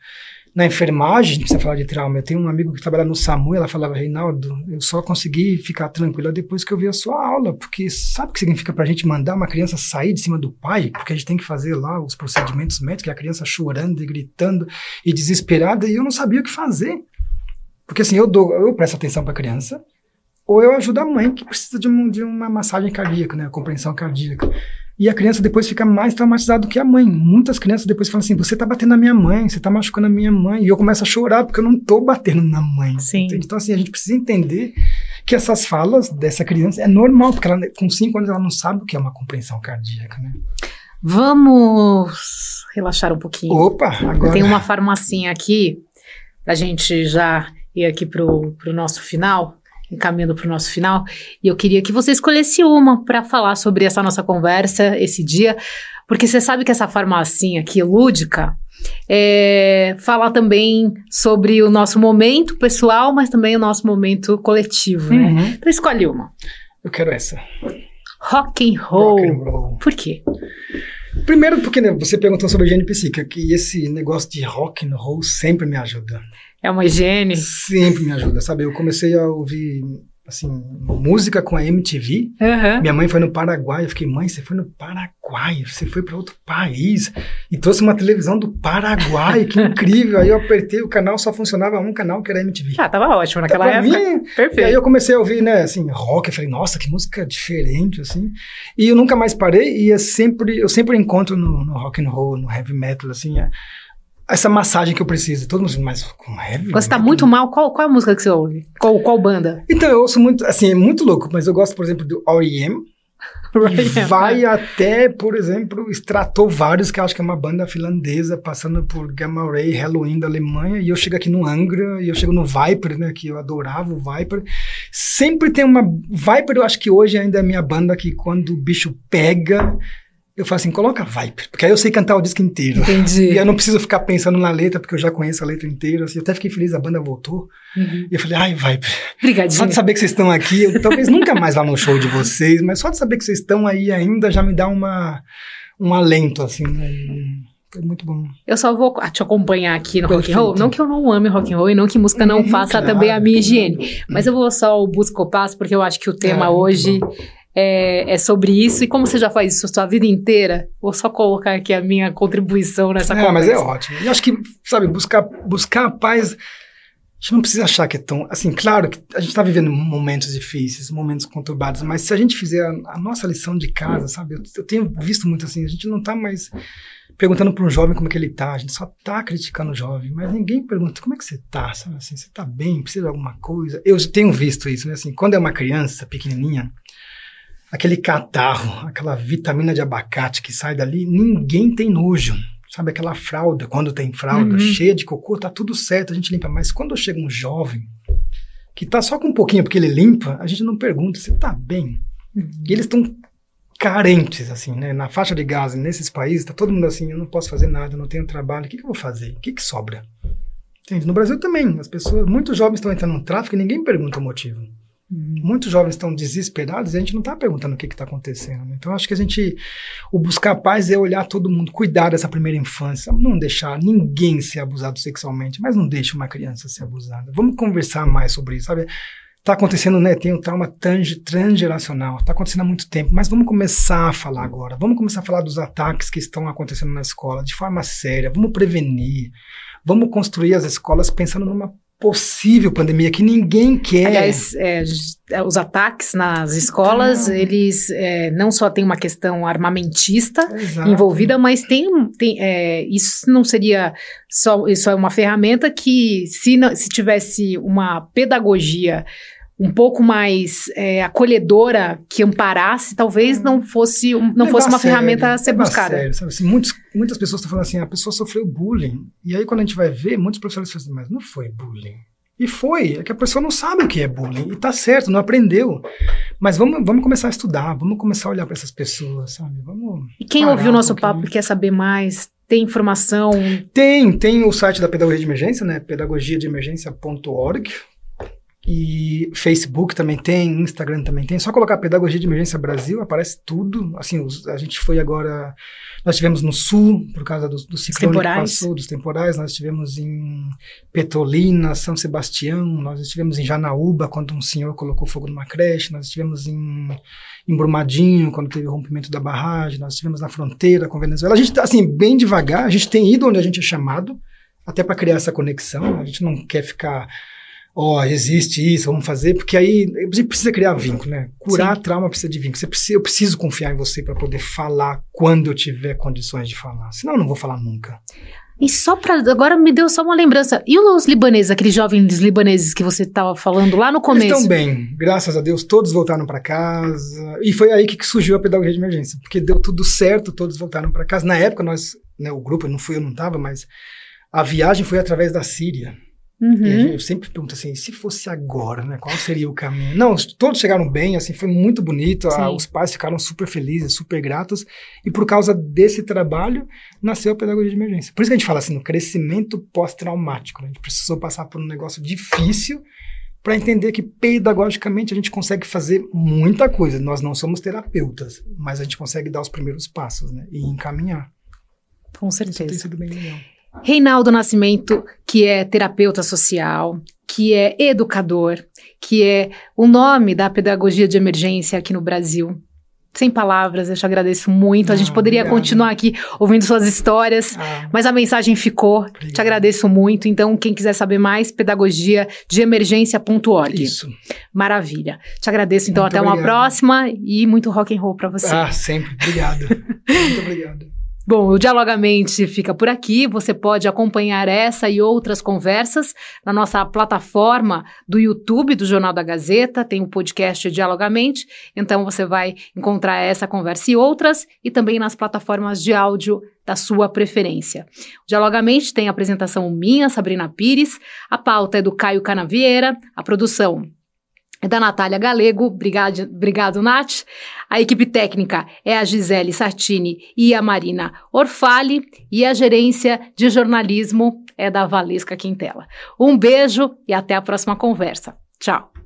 na enfermagem, a gente precisa falar de trauma. Eu tenho um amigo que trabalha no SAMU ela falava, Reinaldo, eu só consegui ficar tranquila depois que eu vi a sua aula, porque sabe o que significa para a gente mandar uma criança sair de cima do pai? Porque a gente tem que fazer lá os procedimentos médicos, a criança chorando e gritando e desesperada, e eu não sabia o que fazer. Porque assim, eu, dou, eu presto atenção para a criança, ou eu ajudo a mãe que precisa de, um, de uma massagem cardíaca, né, compreensão cardíaca. E a criança depois fica mais traumatizada do que a mãe. Muitas crianças depois falam assim: você tá batendo na minha mãe, você tá machucando a minha mãe. E eu começo a chorar porque eu não tô batendo na mãe. Sim. Então, assim, a gente precisa entender que essas falas dessa criança é normal, porque ela, com cinco anos ela não sabe o que é uma compreensão cardíaca, né? Vamos relaxar um pouquinho. Opa, agora. Tem uma farmacinha aqui, pra gente já ir aqui pro, pro nosso final encaminhando para o nosso final, e eu queria que você escolhesse uma para falar sobre essa nossa conversa, esse dia, porque você sabe que essa farmacinha aqui, lúdica, é, fala também sobre o nosso momento pessoal, mas também o nosso momento coletivo, né? uhum. né? Então escolhe uma. Eu quero essa. Rock and roll. Rock and roll. Por quê? Primeiro porque né, você perguntou sobre a psíquica, que esse negócio de rock and roll sempre me ajuda. É uma higiene? Sempre me ajuda, sabe? Eu comecei a ouvir, assim, música com a MTV. Uhum. Minha mãe foi no Paraguai. Eu fiquei, mãe, você foi no Paraguai? Você foi para outro país e trouxe uma televisão do Paraguai, que incrível. Aí eu apertei o canal, só funcionava um canal que era MTV. Ah, tava ótimo naquela pra época. Mim, Perfeito. E aí eu comecei a ouvir, né, assim, rock. Eu falei, nossa, que música diferente, assim. E eu nunca mais parei e é sempre, eu sempre encontro no, no rock and roll, no heavy metal, assim, é, essa massagem que eu preciso. Todo mundo mas com heavy? Você tá muito mal, qual, qual a música que você ouve? Qual, qual banda? Então, eu ouço muito, assim, é muito louco, mas eu gosto, por exemplo, do R.E.M., vai até, por exemplo, Stratovarius, que eu acho que é uma banda finlandesa, passando por Gamma Ray, Halloween da Alemanha, e eu chego aqui no Angra, e eu chego no Viper, né, que eu adorava o Viper. Sempre tem uma... Viper, eu acho que hoje ainda é a minha banda que quando o bicho pega, eu falo assim, coloca Viper, porque aí eu sei cantar o disco inteiro. Entendi. E eu não preciso ficar pensando na letra, porque eu já conheço a letra inteira. Assim, eu até fiquei feliz, a banda voltou. Uhum. E eu falei, ai, Viper. Obrigadinho. Só de saber que vocês estão aqui, eu talvez nunca mais vá no show de vocês, mas só de saber que vocês estão aí ainda já me dá uma, um alento, assim, né? Foi muito bom. Eu só vou te acompanhar aqui no Perfeito. rock and roll. Não que eu não ame rock and roll e não que música não hum, faça claro. também a minha higiene. Mas eu vou só o busco passo porque eu acho que o tema é, hoje é, é, sobre isso. E como você já faz isso a sua vida inteira, vou só colocar aqui a minha contribuição nessa é, conversa. mas é ótimo. E acho que, sabe, buscar, buscar a paz. A gente não precisa achar que é tão. Assim, claro que a gente está vivendo momentos difíceis, momentos conturbados, mas se a gente fizer a, a nossa lição de casa, sabe? Eu, eu, tenho visto muito assim, a gente não está mais perguntando para um jovem como é que ele está, a gente só está criticando o jovem, mas ninguém pergunta como é que você está, sabe? Assim, você está bem, precisa de alguma coisa? Eu tenho visto isso, né? Assim, quando é uma criança pequenininha, aquele catarro, aquela vitamina de abacate que sai dali, ninguém tem nojo. Sabe aquela fralda, quando tem fralda uhum. cheia de cocô, tá tudo certo, a gente limpa. Mas quando chega um jovem que tá só com um pouquinho porque ele limpa, a gente não pergunta, você tá bem? Uhum. E eles estão carentes, assim, né? Na faixa de Gaza, nesses países, tá todo mundo assim, eu não posso fazer nada, eu não tenho trabalho, o que, que eu vou fazer? O que, que sobra? Entende? No Brasil também, as pessoas, muitos jovens estão entrando no tráfico e ninguém pergunta o motivo. Muitos jovens estão desesperados e a gente não está perguntando o que está acontecendo. Né? Então, acho que a gente. O buscar paz é olhar todo mundo, cuidar dessa primeira infância, não deixar ninguém ser abusado sexualmente, mas não deixe uma criança ser abusada. Vamos conversar mais sobre isso, sabe? Está acontecendo, né? Tem o trauma transgeracional, está acontecendo há muito tempo, mas vamos começar a falar agora. Vamos começar a falar dos ataques que estão acontecendo na escola de forma séria. Vamos prevenir. Vamos construir as escolas pensando numa possível pandemia que ninguém quer. Aliás, é, é, os ataques nas escolas, então, eles é, não só tem uma questão armamentista exato. envolvida, mas tem, tem é, isso não seria só isso é uma ferramenta que se, não, se tivesse uma pedagogia um pouco mais é, acolhedora que amparasse, talvez não fosse não fosse uma sério, ferramenta a ser buscada. Sério, sabe? Assim, muitos, muitas pessoas estão falando assim, a pessoa sofreu bullying. E aí quando a gente vai ver, muitos professores falam assim, mas não foi bullying. E foi, é que a pessoa não sabe o que é bullying. E tá certo, não aprendeu. Mas vamos, vamos começar a estudar, vamos começar a olhar para essas pessoas, sabe? Vamos e quem ouviu o nosso um papo e quer saber mais, tem informação? Tem, tem o site da Pedagogia de Emergência, né? pedagogiadeemergência.org. E Facebook também tem, Instagram também tem. Só colocar Pedagogia de Emergência Brasil, aparece tudo. Assim, os, a gente foi agora. Nós tivemos no Sul, por causa do, do ciclone que passou, dos temporais. Nós estivemos em Petrolina, São Sebastião. Nós estivemos em Janaúba, quando um senhor colocou fogo numa creche. Nós estivemos em, em Brumadinho, quando teve o rompimento da barragem. Nós estivemos na fronteira com a Venezuela. A gente está, assim, bem devagar. A gente tem ido onde a gente é chamado, até para criar essa conexão. A gente não quer ficar ó, oh, existe isso, vamos fazer, porque aí você precisa criar vínculo, né? Curar Sim. trauma precisa de vínculo. Você precisa, eu preciso confiar em você para poder falar quando eu tiver condições de falar. Senão eu não vou falar nunca. E só para agora me deu só uma lembrança. E os libaneses, aqueles jovens libaneses que você estava falando lá no começo? Eles estão bem, graças a Deus, todos voltaram para casa. E foi aí que surgiu a pedagogia de emergência, porque deu tudo certo, todos voltaram para casa. Na época nós, né, o grupo, não fui eu não estava, mas a viagem foi através da Síria. Uhum. eu sempre pergunto assim, se fosse agora, né? Qual seria o caminho? Não, todos chegaram bem, assim, foi muito bonito. A, os pais ficaram super felizes, super gratos. E por causa desse trabalho, nasceu a pedagogia de emergência. Por isso que a gente fala assim, no crescimento pós-traumático. Né? A gente precisou passar por um negócio difícil para entender que pedagogicamente a gente consegue fazer muita coisa. Nós não somos terapeutas, mas a gente consegue dar os primeiros passos, né? E encaminhar. Com certeza. Isso tem sido bem legal. Reinaldo Nascimento, que é terapeuta social, que é educador, que é o nome da pedagogia de emergência aqui no Brasil. Sem palavras, eu te agradeço muito. Ah, a gente poderia obrigado. continuar aqui ouvindo suas histórias, ah, mas a mensagem ficou. Obrigado. Te agradeço muito. Então, quem quiser saber mais, pedagogia de emergência.org. Isso. Maravilha. Te agradeço. Então, muito até obrigado. uma próxima e muito rock and roll para você. Ah, sempre. Obrigado. muito obrigado. Bom, o Dialogamente fica por aqui. Você pode acompanhar essa e outras conversas na nossa plataforma do YouTube do Jornal da Gazeta. Tem o podcast Dialogamente. Então você vai encontrar essa conversa e outras, e também nas plataformas de áudio da sua preferência. O Dialogamente tem a apresentação minha, Sabrina Pires, a pauta é do Caio Canavieira, a produção da Natália Galego, obrigado, obrigado, Nath. A equipe técnica é a Gisele Sartini e a Marina Orfali, e a gerência de jornalismo é da Valesca Quintela. Um beijo e até a próxima conversa. Tchau.